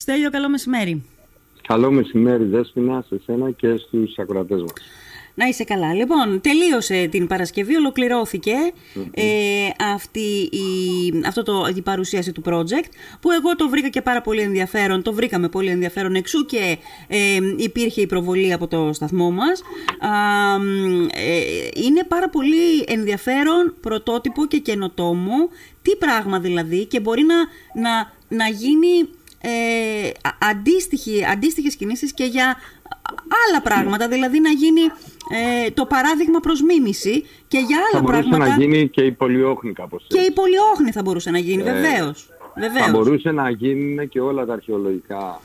Στέλιο, καλό μεσημέρι. Καλό μεσημέρι, Δέσποινα, σε σένα και στους ακροατές μας. Να είσαι καλά. Λοιπόν, τελείωσε την Παρασκευή, ε, αυτή η, αυτό το, η παρουσίαση του project, που εγώ το βρήκα και πάρα πολύ ενδιαφέρον, το βρήκαμε πολύ ενδιαφέρον εξού και ε, υπήρχε η προβολή από το σταθμό μας. Ε, είναι πάρα πολύ ενδιαφέρον, πρωτότυπο και καινοτόμο, τι πράγμα δηλαδή, και μπορεί να, να, να γίνει ε, αντίστοιχη, αντίστοιχες κινήσεις και για άλλα πράγματα, δηλαδή να γίνει ε, το παράδειγμα προς μίμηση και για άλλα θα πράγματα... Θα μπορούσε να γίνει και η πολιόχνη κάπως Και η πολιόχνη θα μπορούσε να γίνει, ε, βεβαίως. βεβαίως. Θα μπορούσε να γίνουν και όλα τα αρχαιολογικά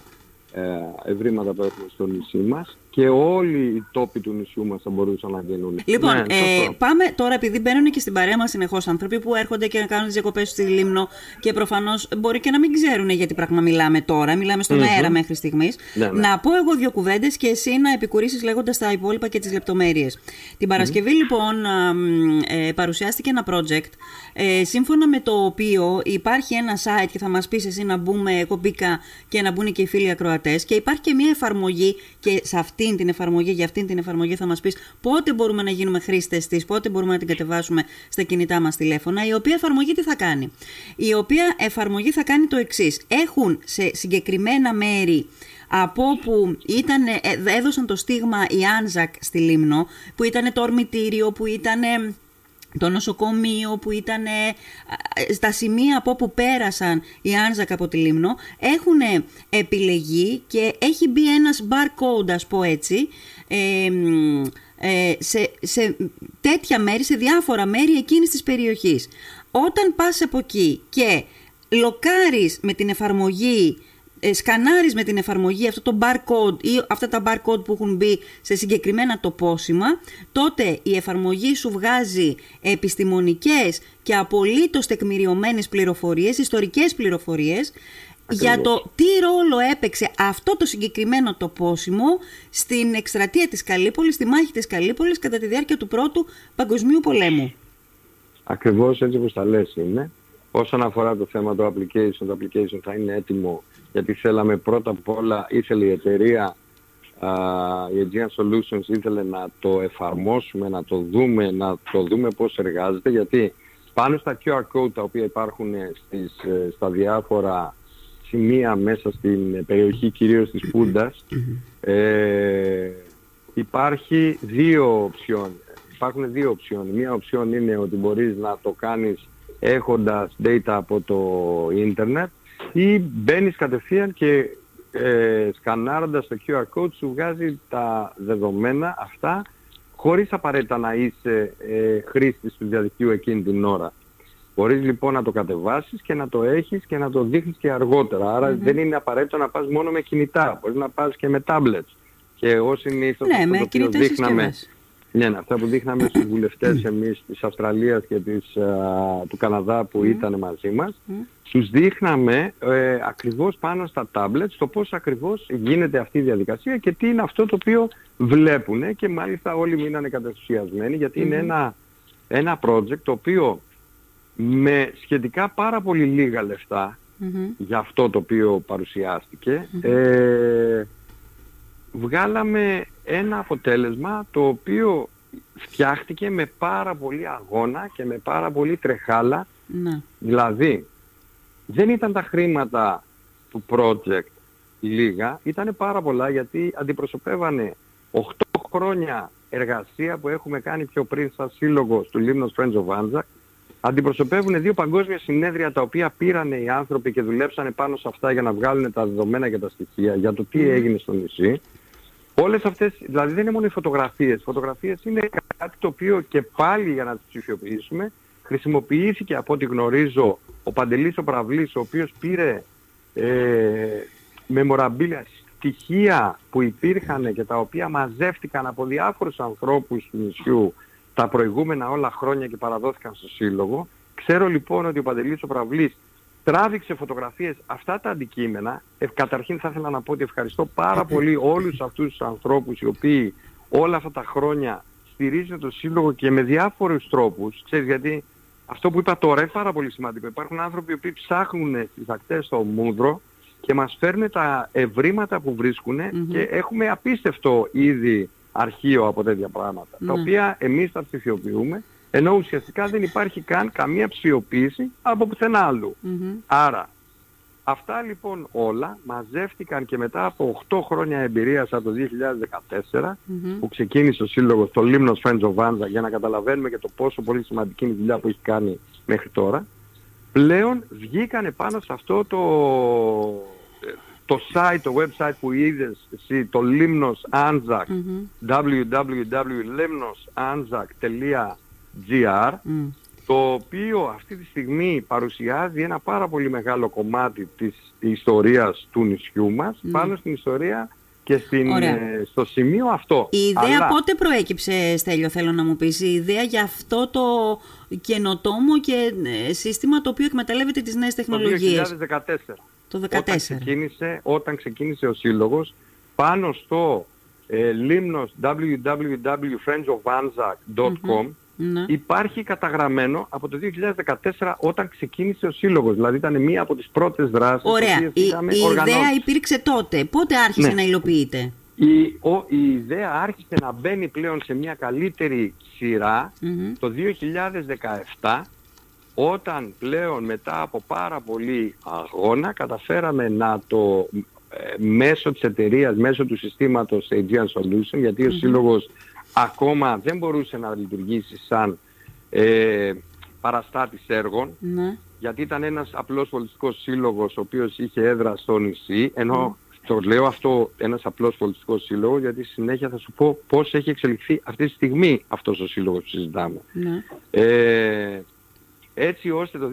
ε, ευρήματα που έχουμε στο νησί μας και όλοι οι τόποι του νησιού μας θα μπορούσαν να γίνουν. Λοιπόν, ναι, ε, πάμε τώρα, επειδή μπαίνουν και στην παρέα μας συνεχώς άνθρωποι που έρχονται και να κάνουν τις διακοπές στη Λίμνο και προφανώς μπορεί και να μην ξέρουν γιατί πράγμα μιλάμε τώρα, μιλάμε στον αέρα μέχρι στιγμής. Ναι, ναι. Να πω εγώ δύο κουβέντες και εσύ να επικουρίσεις λέγοντας τα υπόλοιπα και τις λεπτομέρειες. Την Παρασκευή λοιπόν ε, παρουσιάστηκε ένα project ε, σύμφωνα με το οποίο υπάρχει ένα site και θα μας πεις εσύ να μπούμε, εγώ μπήκα και να μπουν και οι φίλοι ακροατές και υπάρχει και μια εφαρμογή και σε αυτή αυτήν την εφαρμογή, για αυτήν την εφαρμογή θα μας πεις πότε μπορούμε να γίνουμε χρήστες της, πότε μπορούμε να την κατεβάσουμε στα κινητά μας τηλέφωνα, η οποία εφαρμογή τι θα κάνει. Η οποία εφαρμογή θα κάνει το εξής. Έχουν σε συγκεκριμένα μέρη από όπου ήταν, ε, έδωσαν το στίγμα η Άνζακ στη Λίμνο, που ήταν το ορμητήριο, που ήταν το νοσοκομείο που ήταν στα σημεία από όπου πέρασαν οι Άνζακ από τη Λίμνο έχουν επιλεγεί και έχει μπει ένας barcode ας πω έτσι ε, ε, σε, σε τέτοια μέρη, σε διάφορα μέρη εκείνης της περιοχής. Όταν πας από εκεί και λοκάρεις με την εφαρμογή ε, σκανάρεις με την εφαρμογή αυτό το barcode ή αυτά τα barcode που έχουν μπει σε συγκεκριμένα τοπόσημα, τότε η εφαρμογή σου βγάζει επιστημονικές και απολύτως τεκμηριωμένες πληροφορίες, ιστορικές πληροφορίες, για το τι ρόλο έπαιξε αυτό το συγκεκριμένο τοπόσιμο στην εκστρατεία της Καλύπολης, στη μάχη της Καλύπολης κατά τη διάρκεια του Πρώτου Παγκοσμίου Πολέμου. Ακριβώς έτσι όπως τα λες είναι. Όσον αφορά το θέμα του application, το application θα είναι έτοιμο γιατί θέλαμε πρώτα απ' όλα, ήθελε η εταιρεία, η Aegean Solutions ήθελε να το εφαρμόσουμε, να το δούμε, να το δούμε πώς εργάζεται, γιατί πάνω στα QR code τα οποία υπάρχουν στις, ε, στα διάφορα σημεία μέσα στην περιοχή κυρίως της Πούντας, ε, υπάρχει δύο οψιόν. Υπάρχουν δύο οψιόν. Μία οψιόν είναι ότι μπορείς να το κάνεις έχοντας data από το ίντερνετ ή μπαίνεις κατευθείαν και ε, σκανάροντας το QR code σου βγάζει τα δεδομένα αυτά χωρίς απαραίτητα να είσαι ε, χρήστης του διαδικτύου εκείνη την ώρα. Μπορείς λοιπόν να το κατεβάσεις και να το έχεις και να το δείχνεις και αργότερα. δεν είναι απαραίτητο να πας μόνο με κινητά. Μπορείς να πας και με tablets. Και εγώ συνήθως ναι, αυτό το οποίος δείχναμε ναι, ναι, αυτά που δείχναμε στους βουλευτές εμείς της Αυστραλίας και της, του Καναδά που ήταν μαζί μας, τους δείχναμε ε, ακριβώς πάνω στα tablets το πώς ακριβώς γίνεται αυτή η διαδικασία και τι είναι αυτό το οποίο βλέπουν και μάλιστα όλοι μείνανε κατασουσιασμένοι γιατί είναι ένα, ένα project το οποίο με σχετικά πάρα πολύ λίγα για αυτό το οποίο παρουσιάστηκε ε, βγάλαμε ένα αποτέλεσμα το οποίο φτιάχτηκε με πάρα πολύ αγώνα και με πάρα πολύ τρεχάλα. Ναι. Δηλαδή, δεν ήταν τα χρήματα του project λίγα, ήταν πάρα πολλά γιατί αντιπροσωπεύανε 8 χρόνια εργασία που έχουμε κάνει πιο πριν σαν σύλλογος του Λίμνος Friends of Anzac. Αντιπροσωπεύουν δύο παγκόσμια συνέδρια τα οποία πήραν οι άνθρωποι και δουλέψανε πάνω σε αυτά για να βγάλουν τα δεδομένα και τα στοιχεία για το τι έγινε στο νησί. Όλες αυτές, δηλαδή δεν είναι μόνο οι φωτογραφίες. Οι φωτογραφίες είναι κάτι το οποίο και πάλι για να τις ψηφιοποιήσουμε χρησιμοποιήθηκε από ό,τι γνωρίζω ο Παντελής ο Πραυλής ο οποίος πήρε ε, μεμοραμπίλια στοιχεία που υπήρχαν και τα οποία μαζεύτηκαν από διάφορους ανθρώπους του νησιού τα προηγούμενα όλα χρόνια και παραδόθηκαν στο Σύλλογο. Ξέρω λοιπόν ότι ο Παντελής ο Πραυλής τράβηξε φωτογραφίες αυτά τα αντικείμενα. Ε, καταρχήν θα ήθελα να πω ότι ευχαριστώ πάρα πολύ όλους αυτούς τους ανθρώπους οι οποίοι όλα αυτά τα χρόνια στηρίζουν το Σύλλογο και με διάφορους τρόπους. Ξέρεις γιατί αυτό που είπα τώρα είναι πάρα πολύ σημαντικό. Υπάρχουν άνθρωποι οι οποίοι ψάχνουν στις ακτές στο Μούδρο και μας φέρνουν τα ευρήματα που βρισκουν και έχουμε απίστευτο ήδη αρχείο από τέτοια πράγματα, τα οποία εμείς τα ψηφιοποιούμε, ενώ ουσιαστικά δεν υπάρχει καν καμία ψηφιοποίηση από πουθενά Άρα, αυτά λοιπόν όλα μαζεύτηκαν και μετά από 8 χρόνια εμπειρίας από το 2014, που ξεκίνησε ο Σύλλογος το Λίμνος Φέντζο Βάνζα, για να καταλαβαίνουμε και το πόσο πολύ σημαντική είναι η δουλειά που έχει κάνει μέχρι τώρα, πλέον βγήκανε πάνω σε αυτό το το site, το website που είδες εσύ, το Limnos Anzac, mm-hmm. www.limnosanzac.gr, το οποίο αυτή τη στιγμή παρουσιάζει ένα πάρα πολύ μεγάλο κομμάτι της ιστορίας του νησιού μας, πάνω στην ιστορία και στην, ε, στο σημείο αυτό. Η ιδέα πότε προέκυψε, Στέλιο, θέλω να μου πεις, η ιδέα για αυτό το καινοτόμο και ε, σύστημα το οποίο εκμεταλλεύεται τις νέες τεχνολογίες; Το 2014. Το 2014. Όταν ξεκίνησε, όταν ξεκίνησε ο Σύλλογος, πάνω στο ε, λίμνος www.friendsofvanzac.com ναι. υπάρχει καταγραμμένο από το 2014 όταν ξεκίνησε ο Σύλλογος. Δηλαδή ήταν μία από τις πρώτες δράσεις Ωραία. Η, η ιδέα υπήρξε τότε. Πότε άρχισε ναι. να υλοποιείται; Η, ο, η ιδέα άρχισε να μπαίνει πλέον σε μια καλύτερη το 2017 όταν πλέον μετά από πάρα πολύ αγώνα καταφέραμε να το ε, μέσω της εταιρείας, μέσω του συστήματος Aegean Solution γιατί ο σύλλογος ακόμα δεν μπορούσε να λειτουργήσει σαν ε, παραστάτης ναι. γιατί ήταν ένας απλός πολιτικός σύλλογος ο οποίος είχε έδρα στο νησί ενώ το λέω αυτό ένας απλός πολιτικός σύλλογος γιατί συνέχεια θα σου πω πώς έχει εξελιχθεί αυτή τη στιγμή αυτός ο σύλλογος που συζητάμε. Ναι. Ε, έτσι ώστε το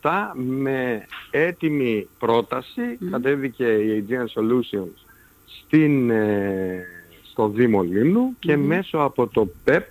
2017 με έτοιμη πρόταση mm. κατέβηκε η Aegean Solutions στην, ε, στο Δήμο Λίμνου και μέσω από το ΠΕΠ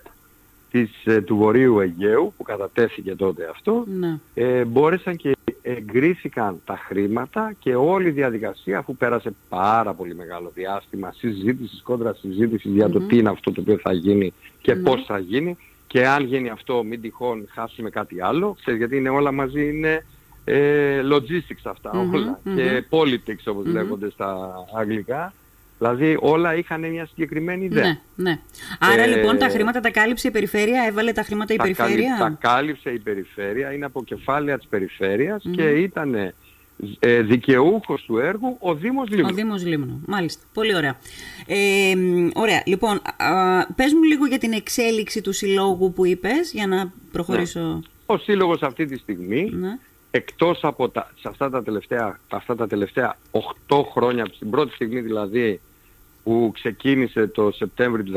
της, ε, του Βορείου Αιγαίου που κατατέθηκε τότε αυτό ναι. ε, μπόρεσαν και εγκρίθηκαν τα χρήματα και όλη η διαδικασία αφού πέρασε πάρα πολύ μεγάλο διάστημα συζήτησης, κόντρα συζήτησης για το τι είναι αυτό το οποίο θα γίνει και mm πώς θα γίνει. Και αν γίνει αυτό μην τυχόν χάσουμε κάτι άλλο, ξέρεις, γιατί είναι όλα μαζί είναι ε, logistics αυτά όλα και politics όπως λέγονται στα αγγλικά. Δηλαδή όλα είχαν μια συγκεκριμένη ιδέα. Ναι, ναι. Άρα ε, λοιπόν τα χρήματα τα κάλυψε η περιφέρεια, έβαλε τα χρήματα η περιφέρεια. Τα κάλυψε η περιφέρεια, είναι από κεφάλαια της περιφερειας και ήταν ε, δικαιούχος του έργου ο Δήμος Λίμνου. Ο Δήμος Λίμνου, μάλιστα. Πολύ ωραία. Ε, ωραία, λοιπόν, α, πες μου λίγο για την εξέλιξη του συλλόγου που είπες, για να προχωρήσω. Ναι. Ο σύλλογος αυτή τη στιγμή, ναι. Εκτός από τα, σε αυτά τα, τελευταία, αυτά τα τελευταία 8 χρόνια, από την πρώτη στιγμή δηλαδή που ξεκίνησε το Σεπτέμβριο του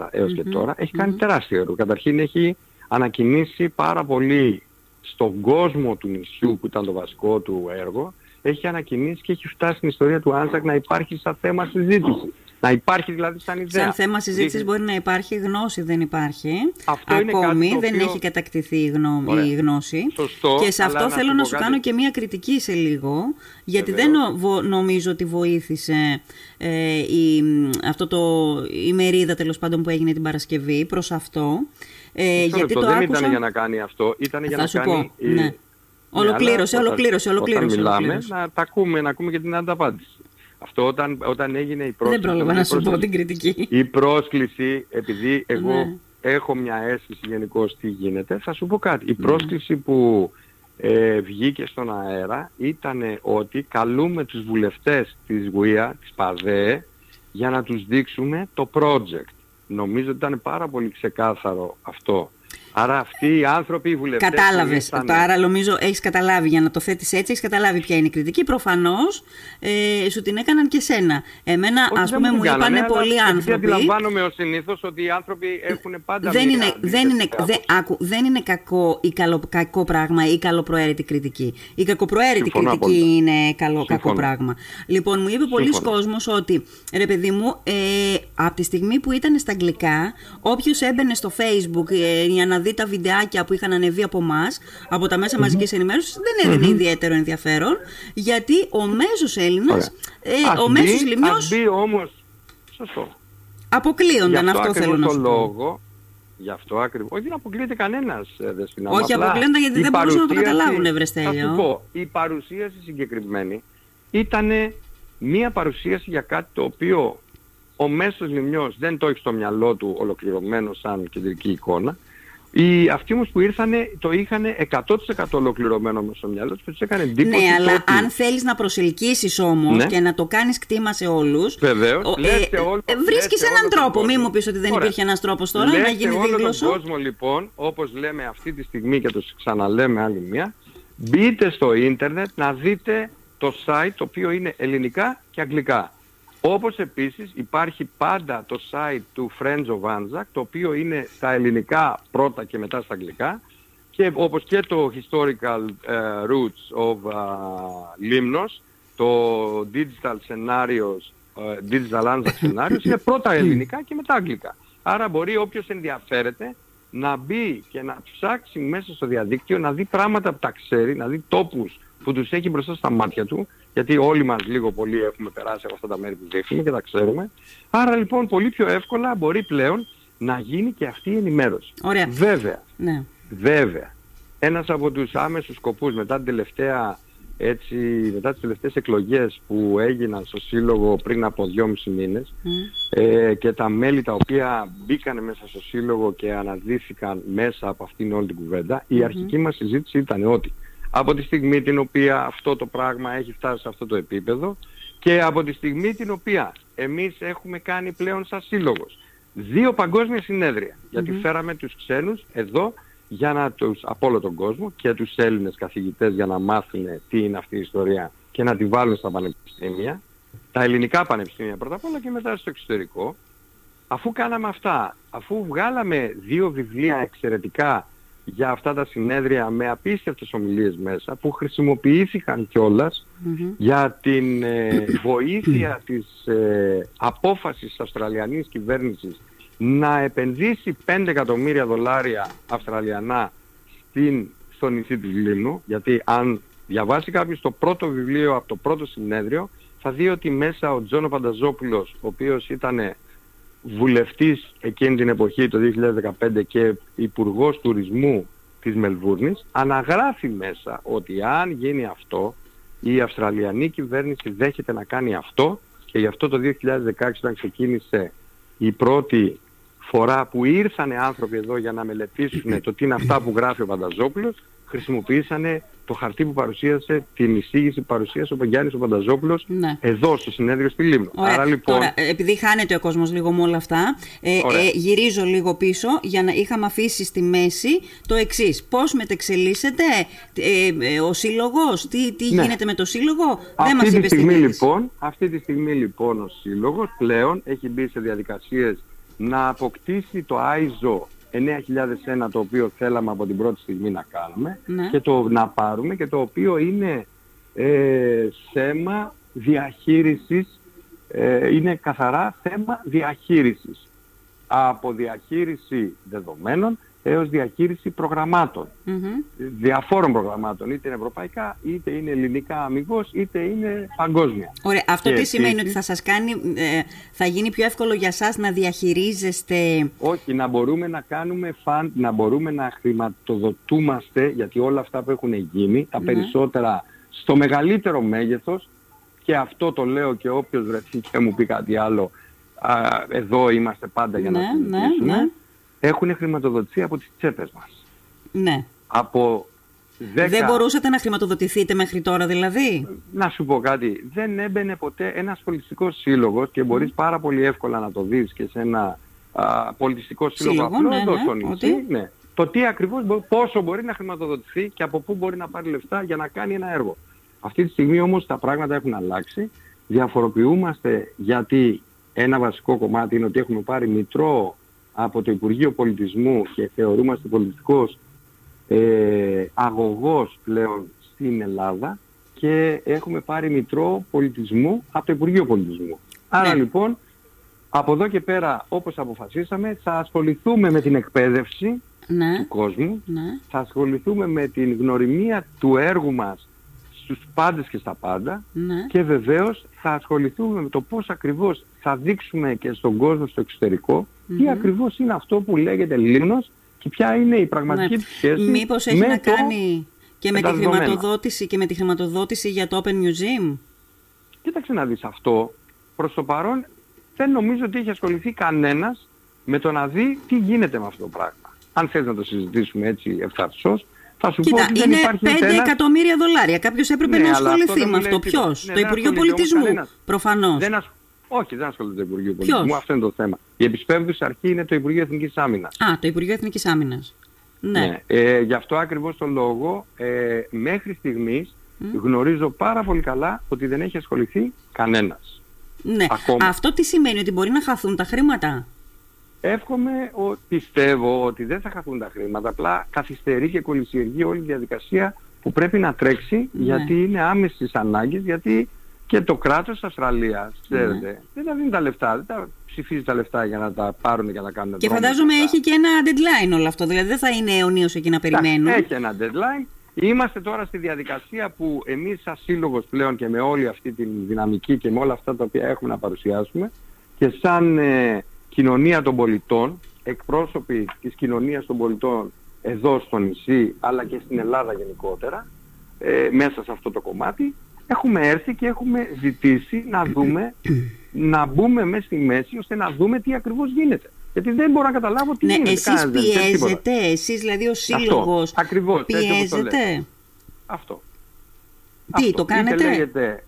2014 έως και τώρα, έχει κάνει τεράστιο έργο. Καταρχήν έχει ανακοινήσει πάρα πολύ στον κόσμο του νησιού που ήταν το βασικό του έργο έχει ανακοινήσει και έχει φτάσει στην ιστορία του Άνσακ να υπάρχει σαν θέμα συζήτηση. Να υπάρχει δηλαδή σαν ιδέα. Σαν θέμα συζήτησης μπορεί να υπάρχει, γνώση δεν υπάρχει. Αυτό Ακόμη είναι δεν έχει κατακτηθεί η, η γνώση. Σωστό, και σε αυτό θέλω να, σου κάνω και μία κριτική σε λίγο, γιατί δεν νομίζω ότι βοήθησε ε, η, αυτό το, η μερίδα τέλος πάντων που έγινε την Παρασκευή προς αυτό. Ε, γιατί το δεν άκουσα... ήταν για να κάνει αυτό, ήταν για να κάνει... Πω, ναι. Ολοκλήρωσε, ολοκλήρωσε, ολοκλήρωσε. Όταν μιλάμε, να τα ακούμε, να ακούμε και την ανταπάντηση. Αυτό όταν, όταν έγινε η πρόσκληση... Δεν πρόλαβα να σου πω την κριτική. Η πρόσκληση, επειδή εγώ ναι. έχω μια αίσθηση γενικώ τι γίνεται, θα σου πω κάτι. Η ναι. πρόσκληση που ε, βγήκε στον αέρα ήταν ότι καλούμε τους βουλευτές της ΓΟΙΑ, της ΠΑΔΕ, για να τους δείξουμε το project. Νομίζω ότι ήταν πάρα πολύ ξεκάθαρο αυτό. Άρα αυτοί οι άνθρωποι, οι βουλευτές. Κατάλαβες. Άρα νομίζω έχεις καταλάβει για να το θέτεις έτσι, έχεις καταλάβει ποια είναι η κριτική. Προφανώς ε, σου την έκαναν και σένα. Εμένα, ας πούμε, μου είπαν πολλοί άνθρωποι. Δεν αντιλαμβάνομαι ως συνήθως ότι οι άνθρωποι έχουν πάντα. Δεν είναι, δεν είναι, δε, άκου, δεν είναι κακό ή καλο, κακό πράγμα ή καλοπροαίρετη κριτική. Η κακοπροαίρετη κριτική απόλυτα. είναι καλό, κακό πράγμα. Λοιπόν, μου είπε πολλοί κόσμος ότι ρε παιδί μου, ε, από τη στιγμή που ήταν στα αγγλικά, όποιος έμπαινε στο Facebook ε, για να δει τα βιντεάκια που είχαν ανεβεί από εμάς, από τα μέσα mm-hmm. μαζική ενημέρωσης, δεν έδινε ιδιαίτερο ενδιαφέρον, γιατί ο μέσος Έλληνας, ε, ο μέσος Λιμιό. μπει όμω. Σωστό. Αποκλείονταν, αυτό θέλω να σου λόγο, Γι' αυτό ακριβώς. Όχι, δεν αποκλείεται κανένας, ε, δεν Όχι, αποκλείονταν γιατί δεν μπορούσαν να το καταλάβουν, Ευρεστέλιο. Θα σου πω, η παρουσίαση συγκεκριμένη ήταν μία παρουσίαση για κάτι το οποίο ο μέσος λιμνιός δεν το έχει στο μυαλό του ολοκληρωμένο σαν κεντρική εικόνα. Οι αυτοί όμως που ήρθαν το είχαν 100% ολοκληρωμένο μέσα στο μυαλό τους και τους έκανε εντύπωση. Ναι, αλλά ότι... αν θέλεις να προσελκύσεις όμως ναι. και να το κάνεις κτήμα σε όλους, Βεβαίως, ο, ε, όλο, ε, βρίσκεις έναν τρόπο. Μην μου πεις ότι δεν Ωραία. υπήρχε ένας τρόπος τώρα λέτε να γίνει όλο δήλωση. τον κόσμο λοιπόν, όπως λέμε αυτή τη στιγμή και το ξαναλέμε άλλη μία, μπείτε στο ίντερνετ να δείτε το site το οποίο είναι ελληνικά και αγγλικά. Όπως επίσης υπάρχει πάντα το site του Friends of Anzac, το οποίο είναι στα ελληνικά πρώτα και μετά στα αγγλικά, και όπως και το Historical uh, Roots of uh, Limnos, το Digital Scenarios, uh, Digital Anzac Scenarios, είναι πρώτα ελληνικά και μετά αγγλικά. Άρα μπορεί όποιος ενδιαφέρεται να μπει και να ψάξει μέσα στο διαδίκτυο, να δει πράγματα που τα ξέρει, να δει τόπους που τους έχει μπροστά στα μάτια του, γιατί όλοι μας λίγο πολύ έχουμε περάσει από αυτά τα μέρη που δείχνουμε και τα ξέρουμε. Άρα λοιπόν πολύ πιο εύκολα μπορεί πλέον να γίνει και αυτή η ενημέρωση. Ωραία. Βέβαια, ναι. βέβαια, ένας από τους άμεσους σκοπούς μετά την τελευταία έτσι, μετά τις τελευταίες εκλογές που έγιναν στο Σύλλογο πριν από δυόμισι μήνες ε, και τα μέλη τα οποία μπήκαν μέσα στο Σύλλογο και αναδύθηκαν μέσα από αυτήν όλη την κουβέντα, η αρχική μας συζήτηση ήταν ότι από τη στιγμή την οποία αυτό το πράγμα έχει φτάσει σε αυτό το επίπεδο και από τη στιγμή την οποία εμείς έχουμε κάνει πλέον σαν σύλλογος δύο παγκόσμια συνέδρια, γιατί φέραμε τους ξένους εδώ για να τους, από όλο τον κόσμο και τους Έλληνες καθηγητές για να μάθουν τι είναι αυτή η ιστορία και να τη βάλουν στα πανεπιστήμια, τα ελληνικά πανεπιστήμια πρώτα απ' όλα και μετά στο εξωτερικό. Αφού κάναμε αυτά, αφού βγάλαμε δύο βιβλία εξαιρετικά για αυτά τα συνέδρια με απίστευτες ομιλίες μέσα που χρησιμοποιήθηκαν για την ε, βοήθεια της ε, απόφασης της Αυστραλιανής κυβέρνησης να επενδύσει 5 εκατομμύρια δολάρια Αυστραλιανά στην, στο νησί της Λίμνου. Γιατί αν διαβάσει κάποιος το πρώτο βιβλίο από το πρώτο συνέδριο θα δει ότι μέσα ο Τζόνο Πανταζόπουλος ο οποίος ήταν βουλευτής εκείνη την εποχή το 2015 και υπουργός τουρισμού της Μελβούρνης αναγράφει μέσα ότι αν γίνει αυτό η Αυστραλιανή κυβέρνηση δέχεται να κάνει αυτό και γι' αυτό το 2016 όταν ξεκίνησε η πρώτη φορά που ήρθαν άνθρωποι εδώ για να μελετήσουν το τι είναι αυτά που γράφει ο Πανταζόπουλος χρησιμοποιήσανε το χαρτί που παρουσίασε, την εισήγηση που παρουσίασε ο Γιάννης ο Πανταζόπουλος ναι. εδώ στο συνέδριο στη Λίμνο. Άρα, λοιπόν... Τώρα, ε, επειδή χάνεται ο κόσμος λίγο με όλα αυτά, ε, ε, γυρίζω λίγο πίσω για να είχαμε αφήσει στη μέση το εξής. Πώς μετεξελίσσεται ε, ε, ο Σύλλογος, τι, τι ναι. γίνεται με το Σύλλογο, αυτή δεν μας είπε στιγμή, λοιπόν, Αυτή τη στιγμή λοιπόν ο Σύλλογος πλέον έχει μπει σε διαδικασίες να αποκτήσει το ISO 9001 το οποίο θέλαμε από την πρώτη στιγμή να κάνουμε ναι. και το να πάρουμε και το οποίο είναι ε, θέμα διαχείρισης, ε, είναι καθαρά θέμα διαχείρισης. Από διαχείριση δεδομένων έως διαχείριση προγραμμάτων. Διαφόρων προγραμμάτων, είτε είναι ευρωπαϊκά, είτε είναι ελληνικά αμυγός, είτε είναι παγκόσμια. Ωραία. Αυτό τι σημαίνει ότι θα σας κάνει, ε, θα γίνει πιο εύκολο για σας να διαχειρίζεστε... Όχι, να μπορούμε να κάνουμε φαν, να μπορούμε να χρηματοδοτούμαστε, γιατί όλα αυτά που έχουν γίνει, τα περισσότερα στο μεγαλύτερο μέγεθος, και αυτό το λέω και όποιος βρεθεί και μου πει κάτι άλλο, α, εδώ είμαστε πάντα για να ναι, ναι συζητήσουμε. Ναι, έχουν χρηματοδοτηθεί από τις τσέπες μας. Ναι. Από 10... Δεν μπορούσατε να χρηματοδοτηθείτε μέχρι τώρα δηλαδή; Να σου πω κάτι. Δεν έμπαινε ποτέ ένας πολιτιστικός σύλλογος και μπορείς πάρα πολύ εύκολα να το δεις και σε ένα α, πολιτιστικό σύλλογο, σύλλογο ναι, εδώ ναι, στο νησί. Ναι. Το τι ακριβώς, πόσο μπορεί να χρηματοδοτηθεί και από πού μπορεί να πάρει λεφτά για να κάνει ένα έργο. Αυτή τη στιγμή όμως τα πράγματα έχουν αλλάξει. Διαφοροποιούμαστε γιατί ένα βασικό κομμάτι είναι ότι έχουμε πάρει μητρό από το Υπουργείο Πολιτισμού και θεωρούμαστε πολιτιστικός ε, αγωγός πλέον στην Ελλάδα και έχουμε πάρει μητρό πολιτισμού από το Υπουργείο Πολιτισμού. Άρα ναι. λοιπόν, από εδώ και πέρα, όπως αποφασίσαμε, θα ασχοληθούμε με την εκπαίδευση ναι. του κόσμου, ναι. θα ασχοληθούμε με την γνωριμία του έργου μας στους πάντες και στα πάντα και βεβαίως θα ασχοληθούμε με το πώς ακριβώς θα δείξουμε και στον κόσμο στο εξωτερικό τι ακριβώς είναι αυτό που λέγεται Λίμνος και ποια είναι η πραγματική ναι. σχέση Μήπως έχει να κάνει και με, τη χρηματοδότηση και με τη χρηματοδότηση για το Open Museum; Κοίταξε να δεις αυτό. Προς το παρόν δεν νομίζω ότι έχει ασχοληθεί κανένας με το να δει τι γίνεται με αυτό το πράγμα. Αν θες να το συζητήσουμε έτσι ευθαρσός, θα σου Κοίτα, πω ότι δεν είναι υπάρχει 5 ένας... εκατομμύρια δολάρια. Κάποιος έπρεπε Ναι, να αλλά αυτό ασχοληθεί δεν με μου αυτό. λέει Ποιος, τίποτα. Ναι, το δεν Υπουργείο ασχολείται όμως Πολιτισμού. κανένας. Προφανώς. Δεν ασ... Όχι, δεν ασχολείται το Υπουργείο Ποιος; Πολιτισμού. Αυτό είναι το θέμα. Η επισπεύδουσα αρχή είναι το Υπουργείο Εθνικής Άμυνας. Α, το Υπουργείο Εθνικής Άμυνας. Ναι. Ε, γι' αυτό ακριβώς το λόγο ε, μέχρι στιγμής γνωρίζω πάρα πολύ καλά ότι δεν έχει ασχοληθεί κανένας. ναι. Ακόμα. Αυτό τι σημαίνει, ότι μπορεί να χαθούν τα χρήματα; Εύχομαι, ο, πιστεύω ότι δεν θα χαθούν τα χρήματα, απλά καθυστερεί και κολυσιεργεί όλη η διαδικασία που πρέπει να τρέξει Ναι. γιατί είναι άμεσης ανάγκης, γιατί και το κράτος της Αυστραλίας, ξέρετε, Ναι. δεν τα δίνει τα λεφτά, δεν τα ψηφίζει τα λεφτά για να τα πάρουν και να κάνουν Και δρόμους φαντάζομαι μετά. έχει και ένα deadline όλο αυτό. Δηλαδή δεν θα είναι αιωνίως εκεί να Εντάξει, περιμένουν. Έχει ένα deadline. Είμαστε τώρα στη διαδικασία που εμείς σαν σύλλογος πλέον και με όλη αυτή τη δυναμική και με όλα αυτά τα οποία έχουμε να παρουσιάσουμε και σαν ε, κοινωνία των πολιτών, εκπρόσωποι της κοινωνίας των πολιτών εδώ στο νησί αλλά και στην Ελλάδα γενικότερα, ε, μέσα σε αυτό το κομμάτι, έχουμε έρθει και έχουμε ζητήσει να δούμε, να μπούμε μέσα στη μέση ώστε να δούμε τι ακριβώς γίνεται. Γιατί δεν μπορώ να καταλάβω τι Ναι, γίνεται. εσείς Κανένας δεν ξέρει τίποτα. πιέζετε, εσείς δηλαδή ο σύλλογος ακριβώς, έτσι όπως το πιέζετε; Αυτό. Τι, Αυτό. το κάνετε; Είτε λέγεται,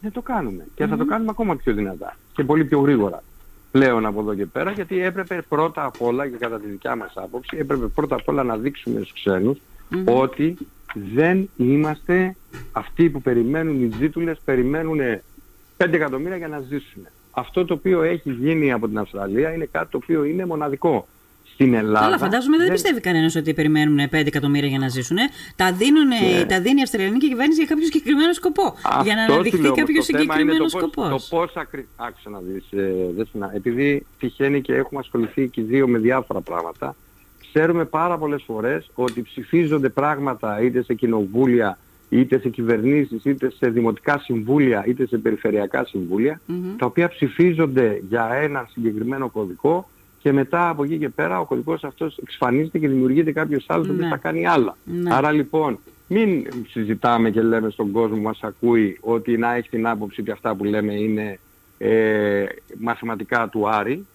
δεν το κάνουμε. Και θα το κάνουμε ακόμα πιο δυνατά. Και πολύ πιο γρήγορα. Πλέον από εδώ και πέρα, γιατί έπρεπε πρώτα απ' όλα, και κατά τη δικιά μας άποψη, έπρεπε πρώτα απ' όλα να δείξουμε στους ξενους ότι δεν είμαστε αυτοί που περιμένουν, οι ζήτουλες περιμένουν 5 εκατομμύρια για να ζήσουν. Αυτό το οποίο έχει γίνει από την Αυστραλία είναι κάτι το οποίο είναι μοναδικό. Στην Ελλάδα... Καλά, φαντάζομαι δεν, δεν- πιστεύει κανένας ότι περιμένουν 5 εκατομμύρια για να ζήσουν. Τα, δίνουν, Ναι. τα δίνει η Αυστραλιανή κυβέρνηση για κάποιο συγκεκριμένο σκοπό. για να Αυτό σου αναδειχθεί λέω, όμως, κάποιος το θέμα είναι συγκεκριμένος το πώς- σκοπός. Το πώς ακρι... Άκουσα να δεις, ε, Δέσποινα. επειδή τυχαίνει και έχουμε ασχοληθεί και οι δύο με διάφορα πράγματα, ξέρουμε πάρα πολλές φορές ότι ψηφίζονται πράγματα είτε σε κοινοβούλια, είτε σε κυβερνήσεις, είτε σε δημοτικά συμβούλια, είτε σε περιφερειακά συμβούλια, τα οποία ψηφίζονται για ένα συγκεκριμένο κωδικό και μετά από εκεί και πέρα ο κωδικός αυτός εξαφανίζεται και δημιουργείται κάποιος άλλος ο οποίος Ναι. θα κάνει άλλα. Ναι. Άρα λοιπόν μην συζητάμε και λέμε στον κόσμο που μας ακούει ότι να έχει την άποψη ότι αυτά που λέμε είναι ε, μαθηματικά του Άρη,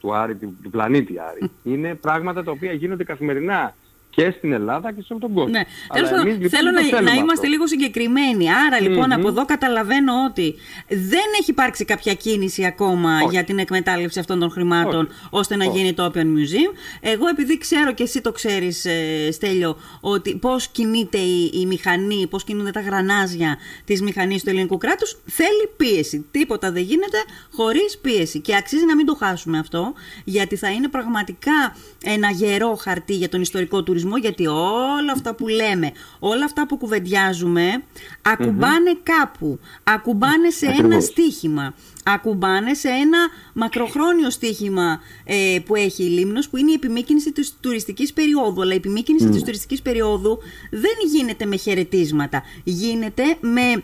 του Άρη, του, του πλανήτη Άρη. είναι πράγματα τα οποία γίνονται καθημερινά και στην Ελλάδα και σε όλο τον κόσμο. Ναι. Αλλά Τέλος πάντων, εμείς, λοιπόν, θέλω δεν το να, θέλουμε να είμαστε αυτό. λίγο συγκεκριμένοι. Άρα λοιπόν Μμμ. από εδώ καταλαβαίνω ότι δεν έχει υπάρξει κάποια κίνηση ακόμα Όχι. για την εκμετάλλευση αυτών των χρημάτων Όχι. ώστε να Όχι. γίνει το Open Museum. Εγώ επειδή ξέρω και εσύ το ξέρεις ε, Στέλιο ότι πώς κινείται η, η μηχανή, πώς κινούνται τα γρανάζια της μηχανής του ελληνικού κράτους θέλει πίεση. Τίποτα δεν γίνεται χωρίς πίεση και αξίζει να μην το χάσουμε αυτό γιατί θα είναι πραγματικά ένα γερό χαρτί για τον ιστορικό τουρισμό γιατί όλα αυτά που λέμε, όλα αυτά που κουβεντιάζουμε ακουμπάνε κάπου, ακουμπάνε σε ένα Ακριβώς. στίχημα, ακουμπάνε σε ένα μακροχρόνιο στίχημα ε, που έχει η Λίμνος που είναι η επιμήκυνση της τουριστικής περίοδου. Αλλά η επιμήκυνση της τουριστικής περίοδου δεν γίνεται με χαιρετίσματα, γίνεται με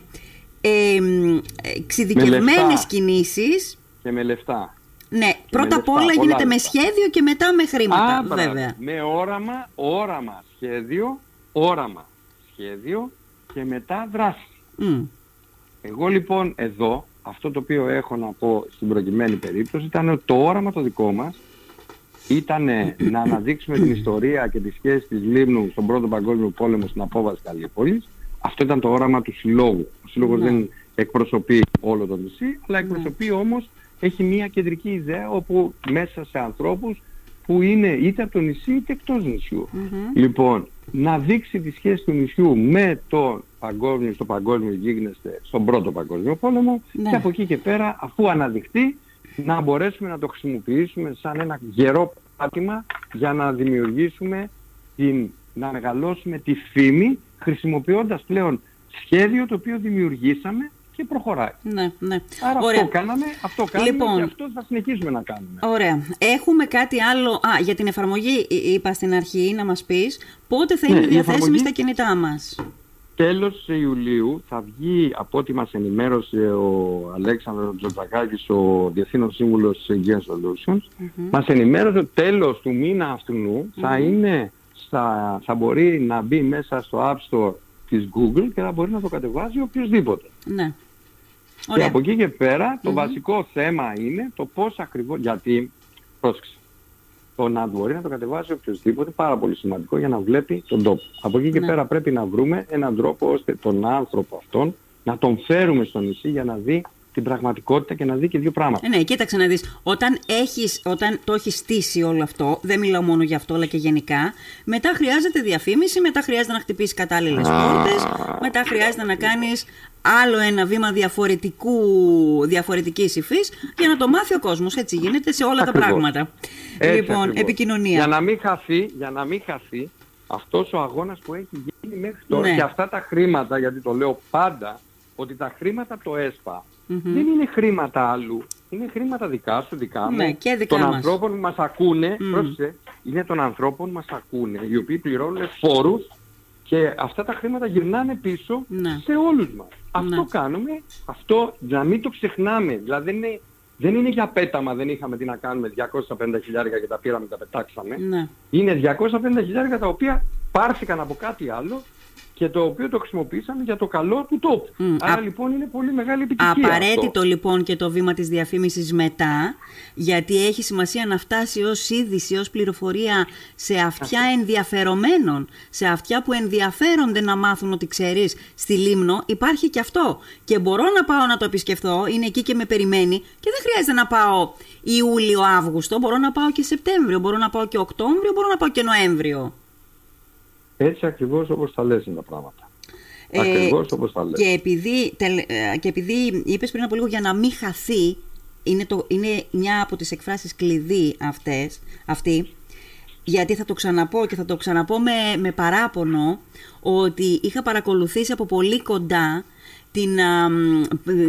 ε, μ, ε, εξειδικευμένες λεφτά. κινήσεις. Και με λεφτά. Ναι, πρώτα απ' λεφτά, όλα πολλά γίνεται με λεφτά. σχέδιο και μετά με χρήματα, Α, μπράβο. βέβαια. Με όραμα, όραμα, σχέδιο, όραμα, σχέδιο και μετά δράση. Μμ. Εγώ λοιπόν εδώ, αυτό το οποίο έχω να πω στην προκειμένη περίπτωση ήταν ότι το όραμα το δικό μας ήταν να αναδείξουμε την ιστορία και τη σχέση της Λίμνου στον Πρώτο Παγκόσμιο Πόλεμο στην απόβαση Καλλιοπόλης. Αυτό ήταν το όραμα του Συλλόγου. Ο Σύλλογος Ναι. δεν εκπροσωπεί όλο το νησί, αλλά εκπροσωπεί όμως, έχει μια κεντρική ιδέα όπου μέσα σε ανθρώπους που είναι είτε από το νησί είτε εκτός νησιού. Λοιπόν, να δείξει τη σχέση του νησιού με το παγκόσμιο, στο παγκόσμιο γίγνεσθε στον πρώτο παγκόσμιο πόλεμο Ναι. και από εκεί και πέρα αφού αναδειχθεί να μπορέσουμε να το χρησιμοποιήσουμε σαν ένα γερό πάτημα για να δημιουργήσουμε την, να μεγαλώσουμε τη φήμη χρησιμοποιώντας πλέον σχέδιο το οποίο δημιουργήσαμε και προχωράει. Ναι, ναι. Άρα Ωραία. αυτό κάναμε, αυτό κάνουμε Λοιπόν. και αυτό θα συνεχίσουμε να κάνουμε. Ωραία. Έχουμε κάτι άλλο. Α, για την εφαρμογή εί- είπα στην αρχή να μας πεις πότε θα Ναι, είναι η διαθέσιμη εφαρμογή- στα κινητά μας; Τέλος Ιουλίου θα βγει από ό,τι μας ενημέρωσε ο Αλέξανδρος Τζοτζακάκης, ο Διευθύνων Σύμβουλος Aegean Solutions. Μας ενημέρωσε ότι τέλος του μήνα αυτού θα είναι, στα, θα μπορεί να μπει μέσα στο App Store της Google και θα μπορεί να το κατεβάζει οποιοδήποτε. Ναι. Και από εκεί και πέρα το βασικό θέμα είναι το πώς ακριβώς, γιατί, πρόσεξε, το να μπορεί να το κατεβάσει οποιοδήποτε πάρα πολύ σημαντικό για να βλέπει τον τόπο. Από εκεί και ναι. πέρα πρέπει να βρούμε έναν τρόπο ώστε τον άνθρωπο αυτόν να τον φέρουμε στο νησί για να δει την πραγματικότητα και να δει και δύο πράγματα. Ε, ναι, κοίταξε να δεις. Όταν, έχεις, όταν το έχεις στήσει όλο αυτό, δεν μιλάω μόνο για αυτό, αλλά και γενικά, μετά χρειάζεται διαφήμιση, μετά χρειάζεται να χτυπήσεις κατάλληλες πόρτες, μετά χρειάζεται να κάνεις άλλο ένα βήμα διαφορετικού, διαφορετικής υφής για να το μάθει ο κόσμος. Έτσι γίνεται σε όλα τα πράγματα. Έτσι λοιπόν, επικοινωνία. Για να μην χαθεί, για να μην χαθεί αυτός ο αγώνας που έχει γίνει μέχρι τώρα ναι. και αυτά τα χρήματα, γιατί το λέω πάντα, ότι τα χρήματα το ΕΣΠΑ δεν είναι χρήματα άλλου. Είναι χρήματα δικά σου, δικά μου, ναι, και δικά των μας. ανθρώπων που μας ακούνε, mm. είναι των ανθρώπων που μας ακούνε, οι οποίοι πληρώνουν φόρους και αυτά τα χρήματα γυρνάνε πίσω ναι. σε όλους μας. Αυτό ναι. κάνουμε, αυτό να μην το ξεχνάμε. Δηλαδή δεν είναι, δεν είναι για πέταμα, δεν είχαμε τι να κάνουμε 250 χιλιάρια και τα πήραμε, τα πετάξαμε. Ναι. Είναι 250 χιλιάρια τα οποία πάρθηκαν από κάτι άλλο και το οποίο το χρησιμοποίησαμε για το καλό του τόπου. Mm. Άρα λοιπόν είναι πολύ μεγάλη επιτυχία Απαραίτητο αυτό. λοιπόν και το βήμα της διαφήμισης μετά, γιατί έχει σημασία να φτάσει ως είδηση, ως πληροφορία σε αυτιά ενδιαφερομένων, σε αυτιά που ενδιαφέρονται να μάθουν ότι ξέρεις στη Λίμνο υπάρχει και αυτό. Και μπορώ να πάω να το επισκεφθώ, είναι εκεί και με περιμένει και δεν χρειάζεται να πάω Ιούλιο-Αύγουστο, μπορώ να πάω και Σεπτέμβριο, μπορώ να πάω και Οκτώβριο, μπορώ να πάω και Νοέμβριο. Έτσι ακριβώς όπως τα λες είναι τα πράγματα. Ε, ακριβώς όπως τα λες. Και επειδή, ε, και επειδή είπες πριν από λίγο για να μην χαθεί, είναι, το, είναι μια από τις εκφράσεις κλειδί αυτές, αυτή, γιατί θα το ξαναπώ και θα το ξαναπώ με, με παράπονο ότι είχα παρακολουθήσει από πολύ κοντά την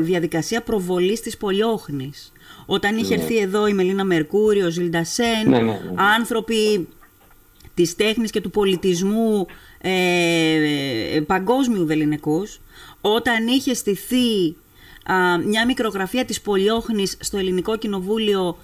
διαδικασία προβολής της Πολιόχνης. Όταν είχε ναι. έρθει εδώ η Μελίνα Μερκούριο, ο Ζιλντα Σεν, ναι, ναι, άνθρωποι της τέχνης και του πολιτισμού ε, παγκόσμιου βεληνικούς, όταν είχε στηθεί μια μικρογραφία της Πολιόχνης στο Ελληνικό Κοινοβούλιο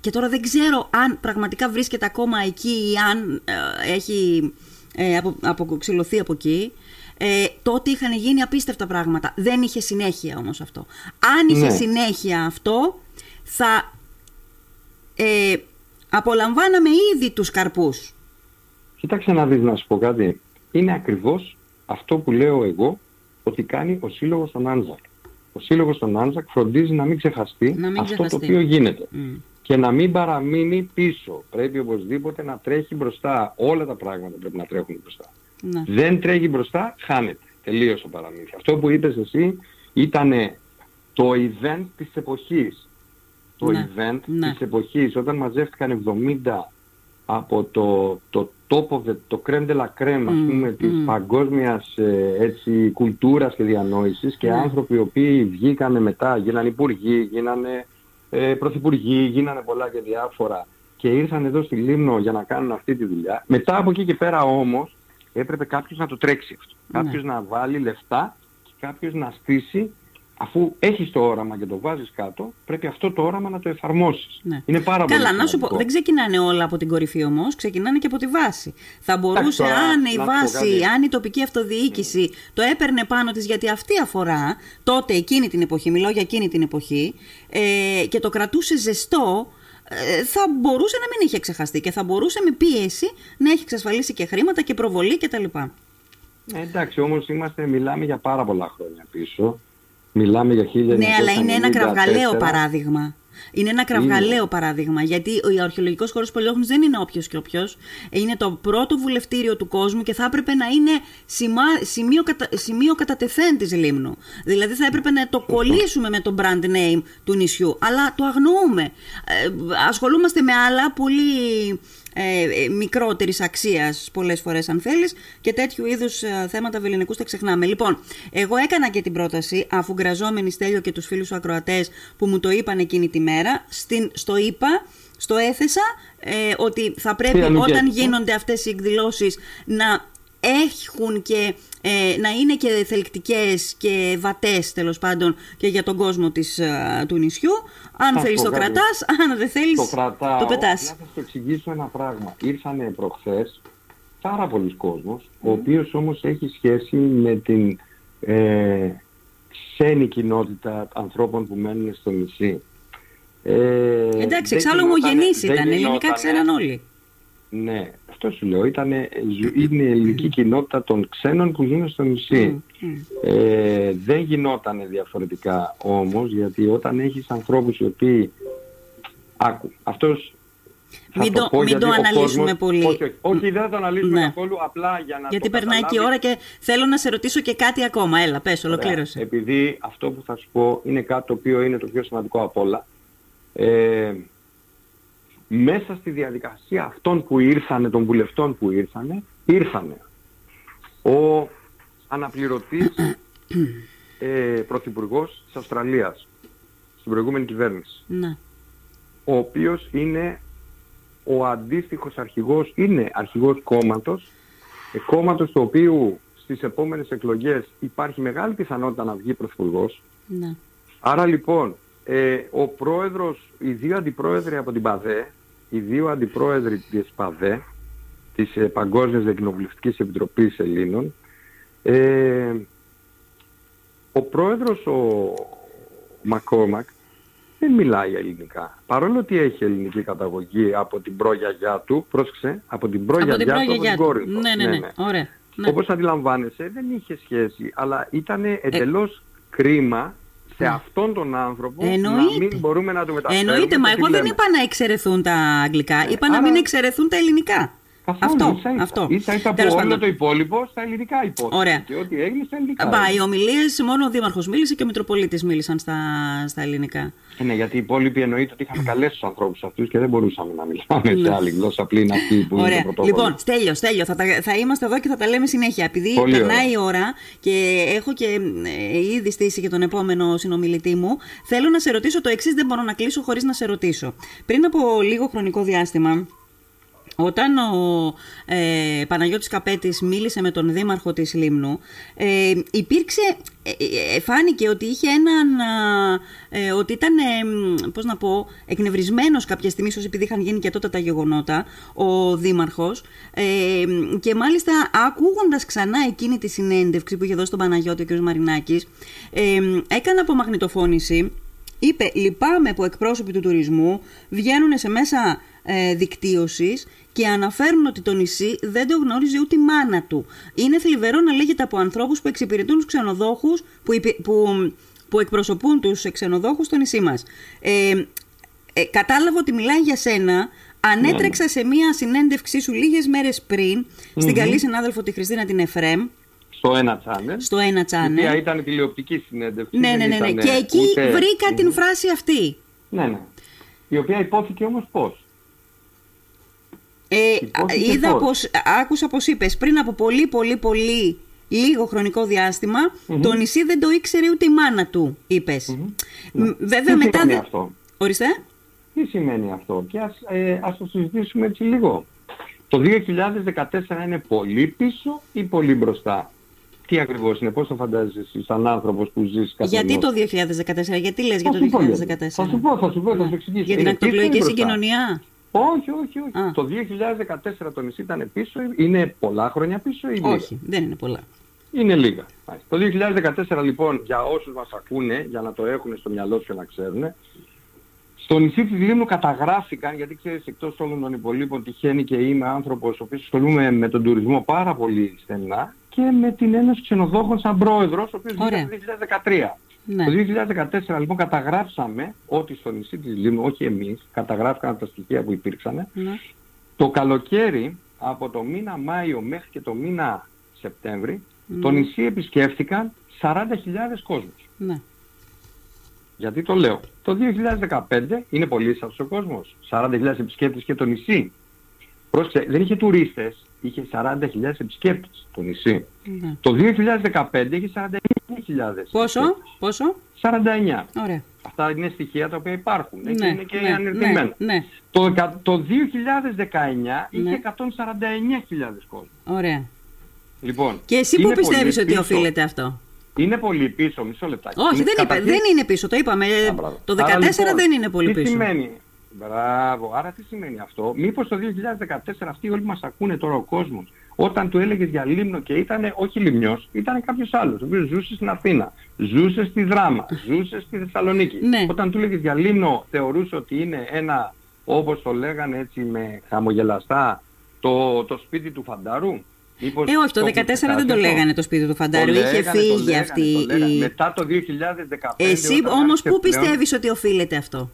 και τώρα δεν ξέρω αν πραγματικά βρίσκεται ακόμα εκεί ή αν ε, έχει ε, απο, αποξυλωθεί από εκεί, ε, τότε είχαν γίνει απίστευτα πράγματα. Δεν είχε συνέχεια όμως αυτό. Αν είχε ναι. συνέχεια αυτό, θα ε, απολαμβάναμε ήδη τους καρπούς. Κοίταξε να δεις να σου πω κάτι. Είναι ακριβώς αυτό που λέω εγώ ότι κάνει ο Σύλλογος των Άντζακ. Ο Σύλλογος των Άντζακ φροντίζει να μην ξεχαστεί αυτό το οποίο γίνεται. Και να μην παραμείνει πίσω. Πρέπει οπωσδήποτε να τρέχει μπροστά. Όλα τα πράγματα πρέπει να τρέχουν μπροστά. Ναι. Δεν τρέχει μπροστά, χάνεται. Τελείωσε το παραμύθι. Αυτό που είπες εσύ ήταν το event της εποχής. Το ναι. event ναι. της εποχής. Όταν μαζεύτηκαν 70 από το, το top το creme de la creme, ας πούμε, της παγκόσμιας ε, έτσι, κουλτούρας και διανόησης και ναι. άνθρωποι οι οποίοι βγήκανε μετά, γίνανε υπουργοί, γίνανε ε, πρωθυπουργοί, γίνανε πολλά και διάφορα και ήρθαν εδώ στη Λίμνο για να κάνουν αυτή τη δουλειά. Μετά από εκεί και πέρα όμως έπρεπε κάποιος να το τρέξει αυτό. Ναι. Κάποιος να βάλει λεφτά και κάποιος να στήσει αφού έχεις το όραμα και το βάζεις κάτω, πρέπει αυτό το όραμα να το εφαρμόσεις. Ναι. Είναι πάρα πολύ Καλά, να σου πω, δεν ξεκινάνε όλα από την κορυφή όμως, ξεκινάνε και από τη βάση. Θα μπορούσε, αν η βάση, αν η τοπική αυτοδιοίκηση ναι. το έπαιρνε πάνω της, γιατί αυτή αφορά τότε εκείνη την εποχή, μιλάω για εκείνη την εποχή, ε, και το κρατούσε ζεστό, ε, θα μπορούσε να μην είχε ξεχαστεί και θα μπορούσε με πίεση να έχει εξασφαλίσει και χρήματα και προβολή κτλ. Ε, εντάξει, όμως είμαστε, μιλάμε για πάρα πολλά χρόνια πίσω. Μιλάμε για 1994. Ναι, αλλά είναι ένα κραυγαλαίο παράδειγμα. Είναι ένα κραυγαλαίο παράδειγμα, γιατί ο αρχαιολογικός χώρος Πολιόχνης δεν είναι όποιος και όποιος. Είναι το πρώτο βουλευτήριο του κόσμου και θα έπρεπε να είναι σημά, σημείο, κατα, σημείο κατατεθέν της Λίμνου. Δηλαδή θα έπρεπε να το κολλήσουμε με το brand name του νησιού, αλλά το αγνοούμε. Ε, ασχολούμαστε με άλλα πολύ ε, ε, μικρότερης αξίας πολλές φορές, αν θέλεις, και τέτοιου είδους ε, θέματα βεληνικούς τα ξεχνάμε. Λοιπόν, εγώ έκανα και την πρόταση, αφού γκραζόμενοι στέλιο και τους φίλους σου ακροατές που μου το είπαν εκείνη τη μέρα, στην, στο είπα, στο έθεσα ε, ότι θα πρέπει όταν γίνονται αυτές οι εκδηλώσεις να έχουν και ε, να είναι και θελκτικές και βατές τέλος πάντων και για τον κόσμο της, ε, του νησιού. Αν θέλεις το κρατάς, αν δεν θέλεις το, κρατάω, το πετάς. Θα σου εξηγήσω ένα πράγμα. Ήρθανε προχθές πάρα πολλοί κόσμος, ο οποίος όμως έχει σχέση με την, ε, ξένη κοινότητα ανθρώπων που μένουν στο νησί. Ε, Εντάξει, εξάλλου ομογενείς ήταν, ελληνικά ξέραν όλοι. Ναι, αυτό σου λέω. Ήτανε, είναι η ελληνική κοινότητα των ξένων που ζουν στο νησί. Ε, δεν γινόταν διαφορετικά όμως, γιατί όταν έχεις ανθρώπους οι οποίοι... Άκου, αυτός μην το, πω, μην το αναλύσουμε πολύ. Όχι, όχι, όχι, δεν θα το αναλύσουμε ναι. καθόλου, απλά για να Γιατί το περνάει και η ώρα και θέλω να σε ρωτήσω και κάτι ακόμα. Έλα, πες, ολοκλήρωσε. Επειδή αυτό που θα σου πω είναι κάτι το οποίο είναι το πιο σημαντικό από όλα. Ε, μέσα στη διαδικασία αυτών που ήρθανε, των βουλευτών που ήρθανε, ήρθανε ο αναπληρωτής ε, πρωθυπουργός της Αυστραλίας στην προηγούμενη κυβέρνηση. Ναι. Ο οποίος είναι ο αντίστοιχος αρχηγός, είναι αρχηγός κόμματος, ε, κόμματος του οποίου στις επόμενες εκλογές υπάρχει μεγάλη πιθανότητα να βγει πρωθυπουργός. Ναι. Άρα λοιπόν, ε, ο πρόεδρος, οι δύο αντιπρόεδροι από την ΠΑΔΕ, οι δύο αντιπρόεδροι της ΠΑΔΕ, της ε, Παγκόσμιας Δεκνοβουλευτικής Επιτροπής Ελλήνων, ε, ο πρόεδρος ο Μακόμακ δεν μιλάει ελληνικά. Παρόλο ότι έχει ελληνική καταγωγή από την προγιαγιά του, πρόσεξε, από την προγιαγιά του, από την κόρη του. Ναι, ναι, ναι, ναι. Ωραία. Ναι. Όπως αντιλαμβάνεσαι δεν είχε σχέση, αλλά ήταν εντελώς κρίμα σε ναι. αυτόν τον άνθρωπο Εννοείται. να μην μπορούμε να το μεταφέρουμε. Εννοείται, μα εγώ δεν είπα να εξαιρεθούν τα αγγλικά, ε, είπα να μην εξαιρεθούν τα ελληνικά. Καθόλου, αυτό, ίσα, αυτό. Ίσα, ίσα από όλο το υπόλοιπο στα ελληνικά υπόθεση. Ωραία. Και ό,τι έγινε στα ελληνικά. Μπα, οι ομιλίες μόνο ο Δήμαρχος μίλησε και ο Μητροπολίτης μίλησαν στα, στα ελληνικά. Ε, ναι, γιατί οι υπόλοιποι εννοείται ότι είχαμε καλέσει τους ανθρώπους αυτούς και δεν μπορούσαμε να μιλάμε σε ναι. άλλη γλώσσα πλην αυτή που Ωραία. είναι το Λοιπόν, Στέλιο, Στέλιο, θα, θα είμαστε εδώ και θα τα λέμε συνέχεια. Επειδή Πολύ περνάει η ώρα και έχω και ε, ήδη στήσει και τον επόμενο συνομιλητή μου, θέλω να σε ρωτήσω το εξής, δεν μπορώ να κλείσω χωρίς να σε ρωτήσω. Πριν από λίγο χρονικό διάστημα, όταν ο ε, Παναγιώτης Καπέτης μίλησε με τον δήμαρχο της Λίμνου, ε, υπήρξε, ε, ε φάνηκε ότι είχε έναν, ε, ότι ήταν, πώς να πω, εκνευρισμένος κάποια στιγμή, ίσως επειδή είχαν γίνει και τότε τα γεγονότα, ο δήμαρχος, και μάλιστα ακούγοντας ξανά εκείνη τη συνέντευξη που είχε δώσει τον Παναγιώτη ο κ. Μαρινάκης, έκανε απομαγνητοφώνηση, είπε «Λυπάμαι που εκπρόσωποι του τουρισμού βγαίνουν σε μέσα ε, δικτύωσης και αναφέρουν ότι το νησί δεν το γνώριζε ούτε η μάνα του. Είναι θλιβερό να λέγεται από ανθρώπους που εξυπηρετούν τους ξενοδόχους, που, που, που εκπροσωπούν τους ξενοδόχους στο νησί μας. Ε, ε, κατάλαβα ότι μιλάει για σένα, Ανέτρεξα ναι. σε μία συνέντευξή σου λίγες μέρες πριν στην καλή συνάδελφο τη Χριστίνα την Εφρέμ. Στο ένα τσάνελ. Στο ένα τσάνελ. Η οποία ήταν τηλεοπτική συνέντευξη. Ναι, ναι, ναι. ναι. Και εκεί βρήκα την φράση αυτή. Ναι, ναι. Η οποία υπόθηκε όμως πώς; Ε, είδα πως, άκουσα πως είπες πριν από πολύ πολύ πολύ λίγο χρονικό το νησί δεν το ήξερε ούτε η μάνα του, είπες. Mm-hmm. Βέβαια Τι μετά... Σημαίνει αυτό; Ορίστε. Τι σημαίνει αυτό; Και ας, ε, ας το συζητήσουμε έτσι λίγο. Το 2014 είναι πολύ πίσω ή πολύ μπροστά; Τι ακριβώς είναι, πώς το φαντάζεσαι εσύ σαν άνθρωπος που ζεις καθόλου. Γιατί το 2014, γιατί λες για το 2014. Θα σου πω, θα σου πω, θα σου εξηγήσω. Για την ακτοπλοϊκή συγκοινωνία; Όχι, όχι, όχι. Το 2014 το νησί ήταν πίσω, είναι πολλά χρόνια πίσω ή Όχι, δεν είναι πολλά. Είναι λίγα. Το 2014 λοιπόν, για όσους μας ακούνε, για να το έχουν στο μυαλό τους και να ξέρουν, στο νησί της Λίμνου καταγράφηκαν, γιατί ξέρεις εκτός όλων των υπολείπων τυχαίνει και είμαι άνθρωπος ο οποίος ασχολούμαι με τον τουρισμό πάρα πολύ στενά και με την Ένωση Ξενοδόχων σαν πρόεδρος, ο οποίος βγήκε το 2013. Ναι. Το 2014 λοιπόν καταγράψαμε ότι στο νησί της Λίμνου, όχι εμείς, καταγράφηκαν τα στοιχεία που υπήρξαν. Ναι. Το καλοκαίρι από το μήνα Μάιο μέχρι και το μήνα Σεπτέμβρη ναι. το νησί επισκέφθηκαν 40.000 κόσμος. Ναι. Γιατί το λέω. Το 2015 είναι πολύ αυτός ο κόσμος. 40.000 επισκέπτες και το νησί. Πρόσεξε, δεν είχε τουρίστες, είχε 40.000 επισκέπτες το νησί. Ναι. Το 2015 είχε 49.000. Πόσο, πόσο; 49. Ωραία. Αυτά είναι στοιχεία τα οποία υπάρχουν ναι, και είναι και ναι, ανερτημένα. Ναι, ναι. Το, το 2019 είχε 149.000 κόσμο. Ωραία. Λοιπόν, και εσύ πού πιστεύεις ότι οφείλεται αυτό; Είναι πολύ πίσω, μισό λεπτάκι. Όχι, δεν, είπε, δεν είναι πίσω, το είπαμε. το 2014 λοιπόν, δεν είναι πολύ τι πίσω. Σημαίνει, Μπράβο. Άρα τι σημαίνει αυτό; Μήπως το 2014 αυτοί όλοι μας ακούνε τώρα ο κόσμος. Όταν του έλεγες για Λίμνο και ήταν όχι Λιμνιός, ήταν κάποιος άλλος. Ο οποίος ζούσε στην Αθήνα, ζούσε στη Δράμα, ζούσε στη Θεσσαλονίκη. Ναι. Όταν του έλεγες για Λίμνο θεωρούσε ότι είναι ένα, όπως το λέγανε έτσι με χαμογελαστά, το, το σπίτι του Φαντάρου; ε, όχι, το 2014 δεν το λέγανε το σπίτι του Φαντάρου. Είχε φύγει αυτή η. Μετά το 2015. Εσύ όμως πού πιστεύεις ότι οφείλεται αυτό;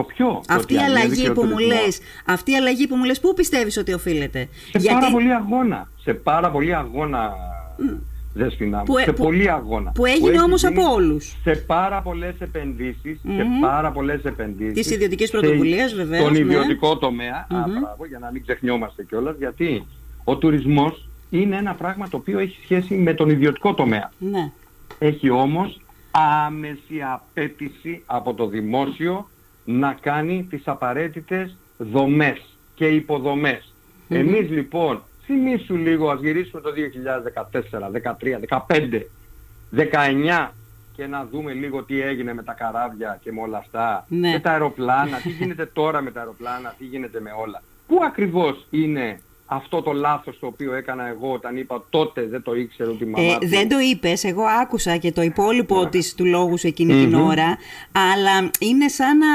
Το ποιο. Αυτή η αλλαγή που μου λες, αυτή η αλλαγή που μου λες, πού πιστεύεις ότι οφείλεται; Σε Γιατί... πάρα πολύ αγώνα. Σε πάρα πολύ αγώνα. Mm. Δεσπινά που, σε που, πολύ αγώνα. Που έγινε που όμως από όλους. Σε πάρα πολλές επενδύσεις, mm-hmm. σε πάρα πολλές επενδύσεις. Της ιδιωτικής πρωτοβουλίας βεβαίως. Στον ναι. ιδιωτικό τομέα, mm-hmm. α, μπράβο, για να μην ξεχνιόμαστε κιόλας, γιατί ο τουρισμός είναι ένα πράγμα το οποίο έχει σχέση με τον ιδιωτικό τομέα. Ναι. Έχει όμως άμεση απέτηση από το δημόσιο να κάνει τις απαραίτητες δομές και υποδομές. Mm-hmm. Εμείς λοιπόν, θυμίσου λίγο, ας γυρίσουμε το 2014, 2013, 2015, 19 και να δούμε λίγο τι έγινε με τα καράβια και με όλα αυτά, ναι. με τα αεροπλάνα, τι γίνεται τώρα με τα αεροπλάνα, τι γίνεται με όλα. Πού ακριβώς είναι αυτό το λάθος το οποίο έκανα εγώ όταν είπα τότε δεν το ήξερε ότι η μαμά ε, Δεν το είπες, εγώ άκουσα και το υπόλοιπο yeah. της, του λόγου σου εκείνη mm-hmm. την ώρα, αλλά είναι σαν να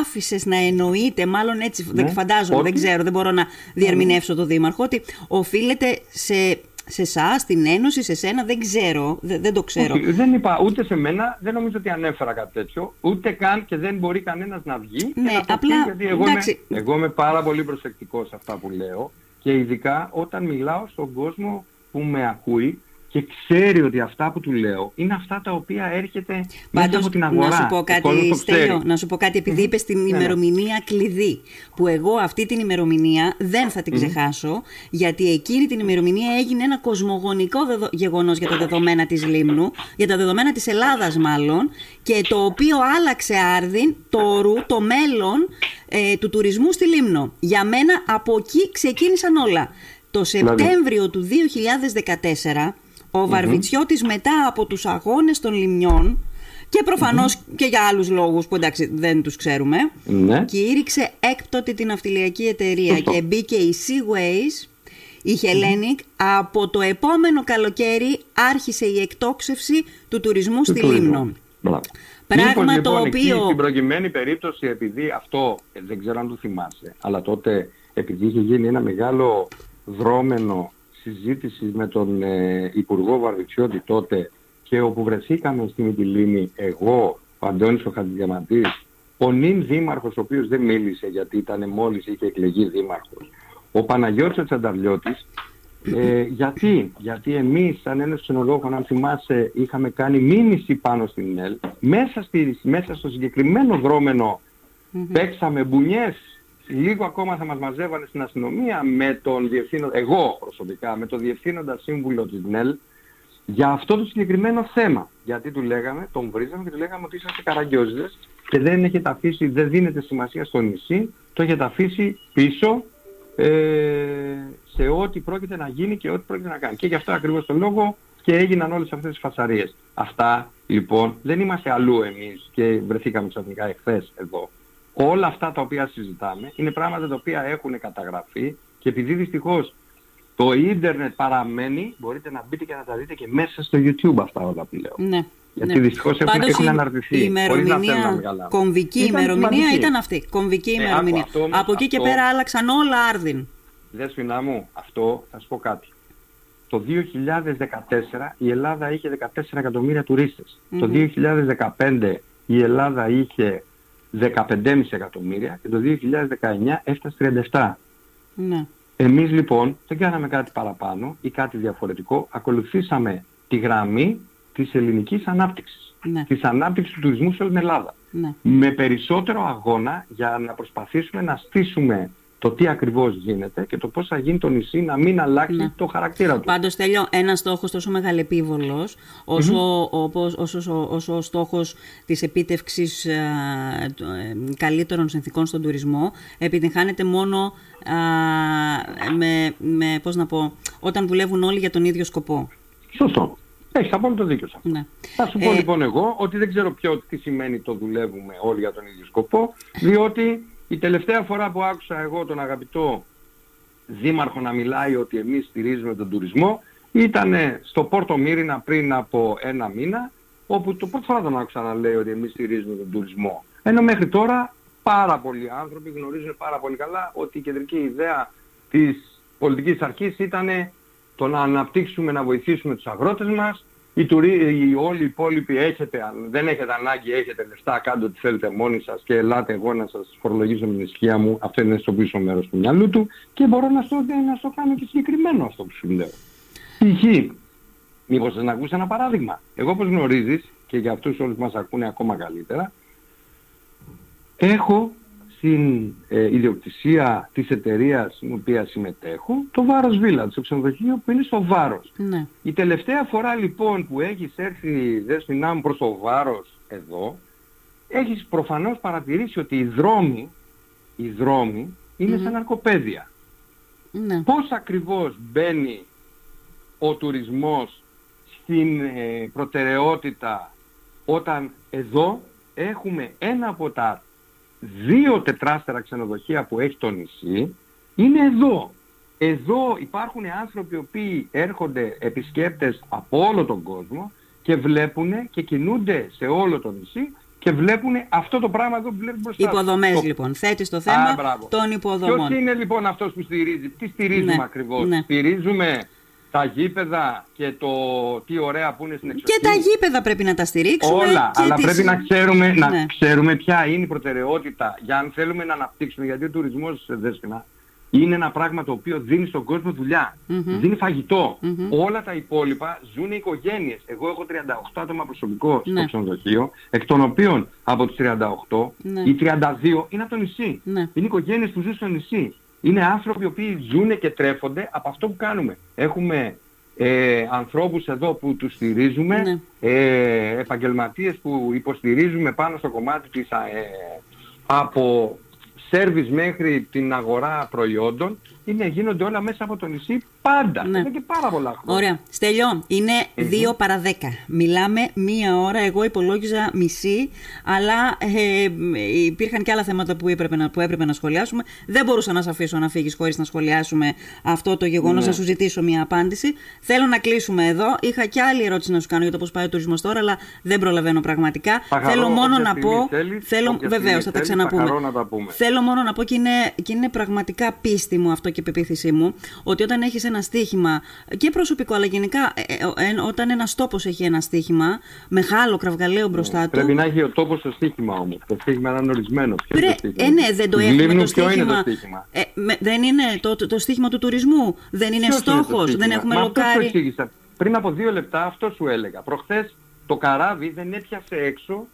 άφησες να εννοείται, μάλλον έτσι ναι. φαντάζομαι, δεν ξέρω, δεν μπορώ να διερμηνεύσω το Δήμαρχο, ότι οφείλεται σε σε εσάς, στην Ένωση, σε σένα, δεν ξέρω. Δεν, δεν το ξέρω. Όχι, δεν είπα ούτε σε μένα, δεν νομίζω ότι ανέφερα κάτι τέτοιο. Ούτε καν και δεν μπορεί κανένας να βγει. Ναι, και να απλά. Πει, γιατί εγώ είμαι, εγώ είμαι πάρα πολύ προσεκτικός σε αυτά που λέω και ειδικά όταν μιλάω στον κόσμο που με ακούει και ξέρει ότι αυτά που του λέω είναι αυτά τα οποία έρχεται μέσα από την αγορά. Να σου πω κάτι, Στέλιο, να σου πω κάτι, επειδή είπες την ναι, ναι. ημερομηνία κλειδί, που εγώ αυτή την ημερομηνία δεν θα την ξεχάσω, γιατί εκείνη την ημερομηνία έγινε ένα κοσμογονικό δεδο... γεγονός για τα δεδομένα της Λίμνου, για τα δεδομένα της Ελλάδας μάλλον, και το οποίο άλλαξε άρδιν το ρου, το μέλλον ε, του τουρισμού στη Λίμνο. Για μένα από εκεί ξεκίνησαν όλα. Το δηλαδή; Σεπτέμβριο του 2014 ο Βαρβιτσιώτης μετά από τους αγώνες των λιμνιών και προφανως και για άλλους λόγους που εντάξει δεν τους ξέρουμε ναι. κήρυξε έκπτωτη την αυτιλιακή εταιρεία και μπήκε η Seaways η Hellenic. Από το επόμενο καλοκαίρι άρχισε η εκτόξευση του τουρισμού στη Λίμνο. Πράγμα λοιπόν, το οποίο... στην προκειμένη περίπτωση επειδή αυτό ε, δεν ξέρω αν το θυμάσαι αλλά τότε επειδή είχε γίνει ένα μεγάλο δρόμενο συζήτηση με τον ε, Υπουργό Βαρβιτσιώτη τότε και όπου βρεθήκαμε στη Μητυλίνη εγώ, ο Αντώνης ο Χατζηδιαμαντής, ο νυν δήμαρχος ο οποίος δεν μίλησε γιατί ήταν μόλις είχε εκλεγεί δήμαρχος, ο Παναγιώτης ο Τσανταβλιώτης, ε, γιατί, γιατί εμείς σαν ένας ξενοδόχων, αν θυμάσαι, είχαμε κάνει μήνυση πάνω στην ΕΛ, μέσα, στη, μέσα στο συγκεκριμένο δρόμενο παίξαμε μπουνιές λίγο ακόμα θα μας μαζεύανε στην αστυνομία με τον διευθύνοντα, εγώ προσωπικά, με τον διευθύνοντα σύμβουλο της ΝΕΛ για αυτό το συγκεκριμένο θέμα. Γιατί του λέγαμε, τον βρίζαμε και του λέγαμε ότι είσαστε καραγκιόζιδες και δεν έχετε αφήσει, δεν δίνετε σημασία στο νησί, το έχετε αφήσει πίσω ε, σε ό,τι πρόκειται να γίνει και ό,τι πρόκειται να κάνει. Και γι' αυτό ακριβώς το λόγο και έγιναν όλες αυτές τις φασαρίες. Αυτά λοιπόν δεν είμαστε αλλού εμείς και βρεθήκαμε ξαφνικά εχθές εδώ όλα αυτά τα οποία συζητάμε είναι πράγματα τα οποία έχουν καταγραφεί και επειδή δυστυχώς το ίντερνετ παραμένει, μπορείτε να μπείτε και να τα δείτε και μέσα στο YouTube αυτά όλα που λέω. Ναι. Γιατί ναι. δυστυχώς έχουν, έχουν αναρτηθεί. Η ημερομηνία, κομβική ήταν ημερομηνία σημαντική. ήταν αυτή. Κομβική ε, ημερομηνία. Αυτό, Από εκεί και πέρα άλλαξαν όλα άρδιν. Δέσποινα μου, αυτό θα σου πω κάτι. Το 2014 η Ελλάδα είχε 14 εκατομμύρια τουρίστες. Mm-hmm. Το 2015 η Ελλάδα είχε 15,5 εκατομμύρια και το 2019 έφτασε 37. Ναι. Εμείς λοιπόν δεν κάναμε κάτι παραπάνω ή κάτι διαφορετικό, ακολουθήσαμε τη γραμμή της ελληνικής ανάπτυξης, ναι. της ανάπτυξης του τουρισμού σε όλη την Ελλάδα. Ναι. Με περισσότερο αγώνα για να προσπαθήσουμε να στήσουμε το τι ακριβώς γίνεται και το πώς θα γίνει το νησί να μην αλλάξει ναι. το χαρακτήρα του. Πάντως τέλειο, ένας στόχος τόσο μεγαλεπίβολος όσο, όπως, όσο, όσο ο στόχος της επίτευξης ε, ε, καλύτερων συνθήκων στον τουρισμό επιτυγχάνεται μόνο με, με, πώς να πω, όταν δουλεύουν όλοι για τον ίδιο σκοπό. Σωστό. Έχεις απόλυτο δίκιο σε αυτό. Ναι. Θα σου πω ε... λοιπόν εγώ ότι δεν ξέρω ποιο τι σημαίνει το δουλεύουμε όλοι για τον ίδιο σκοπό, διότι η τελευταία φορά που άκουσα εγώ τον αγαπητό δήμαρχο να μιλάει ότι εμείς στηρίζουμε τον τουρισμό ήταν στο Πόρτο Μύρινα πριν από ένα μήνα όπου το πρώτο φορά τον άκουσα να λέει ότι εμείς στηρίζουμε τον τουρισμό. Ενώ μέχρι τώρα πάρα πολλοί άνθρωποι γνωρίζουν πάρα πολύ καλά ότι η κεντρική ιδέα της πολιτικής αρχής ήταν το να αναπτύξουμε, να βοηθήσουμε τους αγρότες μας, οι, τουρί, οι όλοι οι υπόλοιποι έχετε, δεν έχετε ανάγκη, έχετε λεφτά, κάντε ό,τι θέλετε μόνοι σας και ελάτε εγώ να σας φορολογήσω με την ισχύα μου, αυτό είναι στο πίσω μέρος του μυαλού του και μπορώ να στο, να στο κάνω και συγκεκριμένο αυτό που σου λέω. Π.χ. Μήπως να ακούσει ένα παράδειγμα. Εγώ όπως γνωρίζεις και για αυτούς όλους μας ακούνε ακόμα καλύτερα, έχω στην ε, ιδιοκτησία της εταιρείας στην οποία συμμετέχω το Βάρος Village, το ξενοδοχείο που είναι στο Βάρος. Ναι. Η τελευταία φορά λοιπόν που έχεις έρθει δέσποινά μου προς το Βάρος εδώ, έχεις προφανώς παρατηρήσει ότι οι δρόμοι, οι δρόμοι είναι σαν αρκοπέδια. Ναι. Πώς ακριβώς μπαίνει ο τουρισμός στην ε, προτεραιότητα όταν εδώ έχουμε ένα από τα δύο τετράστερα ξενοδοχεία που έχει το νησί είναι εδώ. Εδώ υπάρχουν άνθρωποι οι οποίοι έρχονται επισκέπτες από όλο τον κόσμο και βλέπουν και κινούνται σε όλο το νησί και βλέπουν αυτό το πράγμα εδώ που βλέπουν μπροστά. Υποδομές λοιπόν. Θέτεις το θέμα Α, των υποδομών. Ποιος είναι λοιπόν αυτός που στηρίζει. Τι στηρίζουμε ναι, ακριβώς; Ναι. Στηρίζουμε τα γήπεδα και το τι ωραία που είναι στην εξοχή. Και τα γήπεδα πρέπει να τα στηρίξουμε. Όλα, αλλά πρέπει να ξέρουμε, να ναι. ξέρουμε ποια είναι η προτεραιότητα για αν θέλουμε να αναπτύξουμε. Γιατί ο τουρισμός, Δέσποινα, είναι ένα πράγμα το οποίο δίνει στον κόσμο δουλειά. Δίνει Όλα τα υπόλοιπα ζουν οι οικογένειες. Εγώ έχω 38 άτομα προσωπικό στο ναι. ξενοδοχείο, εκ των οποίων από τους 38, ναι. οι 32 είναι από το νησί. Ναι. Είναι οικογένειες που ζουν στο νησί είναι άνθρωποι οι οποίοι ζουν και τρέφονται από αυτό που κάνουμε. Έχουμε ε, ανθρώπους εδώ που τους στηρίζουμε, ναι. ε, επαγγελματίες που υποστηρίζουμε πάνω στο κομμάτι της, ε, από σέρβις μέχρι την αγορά προϊόντων είναι, γίνονται όλα μέσα από το νησί πάντα. Ναι. Είναι και πάρα πολλά χρόνια. Ωραία. Στέλιο, είναι 2 παρα 10. Μιλάμε μία ώρα. Εγώ υπολόγιζα μισή, αλλά ε, υπήρχαν και άλλα θέματα που έπρεπε, να, που έπρεπε να σχολιάσουμε. Δεν μπορούσα να σε αφήσω να φύγεις χωρίς να σχολιάσουμε αυτό το γεγονός, ναι. να σου ζητήσω μία απάντηση. Θέλω να κλείσουμε εδώ. Είχα και άλλη ερώτηση να σου κάνω για το πώς πάει ο τουρισμός τώρα, αλλά δεν προλαβαίνω πραγματικά. θέλω μόνο να πω. θέλω, Βεβαίως, θα τα ξαναπούμε. Θέλω μόνο να πω και είναι, και είναι πραγματικά πίστη μου αυτό και πεποίθησή μου ότι όταν έχεις ένα στίχημα και προσωπικό, αλλά γενικά ε, ε, ε, όταν ένας τόπος έχει ένα στίχημα, μεγάλο κραυγαλαίο μπροστά του. Πρέπει να έχει ο τόπος το στίχημα όμως. Το στίχημα να είναι ορισμένο. Πρέ... Ε, ναι, δεν το έχουμε το στίχημα. Είναι το στίχημα. Ε, με, δεν είναι το, το, το στίχημα του τουρισμού. Δεν είναι στόχος. Δεν έχουμε λοκάρει. Πριν από δύο λεπτά αυτό σου έλεγα. Προχθές το καράβι δεν έπιασε έξω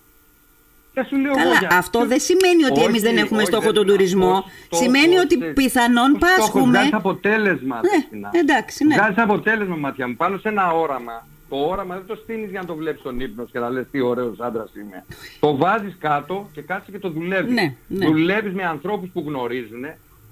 Καλά, αυτό δεν σημαίνει ότι εμείς δεν έχουμε στόχο τον τουρισμό. σημαίνει ότι πιθανόν πάσχουμε. Βγάζει αποτέλεσμα. Ναι, εντάξει, ναι. Βγάζει αποτέλεσμα, μάτια μου. Πάνω σε ένα όραμα. Το όραμα δεν το στείνεις για να το βλέπεις τον ύπνο και να λες τι ωραίος άντρας είμαι. Το βάζεις κάτω και κάτσε και το δουλεύεις. Ναι, ναι. Δουλεύεις με ανθρώπους που γνωρίζουν.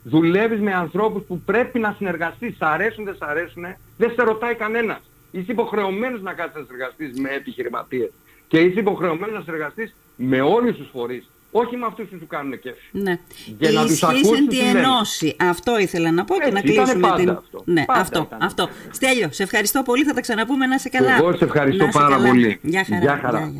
Δουλεύεις με ανθρώπους που πρέπει να συνεργαστείς. Σ' αρέσουν, δεν σ' αρέσουν. Δεν σε ρωτάει κανένας. Είσαι υποχρεωμένος να κάτσεις να συνεργαστείς με επιχειρηματίες. Και είσαι υποχρεωμένος να συνεργαστείς με όλους τους φορείς, όχι με αυτούς που σου κάνουν κέφι. Ναι. Για να τους ακούσεις τη ενώση. Αυτό ήθελα να πω και να κλείσουμε πάντα την... Αυτό. Ναι, αυτό, αυτό. Στέλιο, σε ευχαριστώ πολύ. Θα τα ξαναπούμε. Να σε καλά. Εγώ σε ευχαριστώ πάρα πολύ. Γεια χαρά. Γεια χαρά.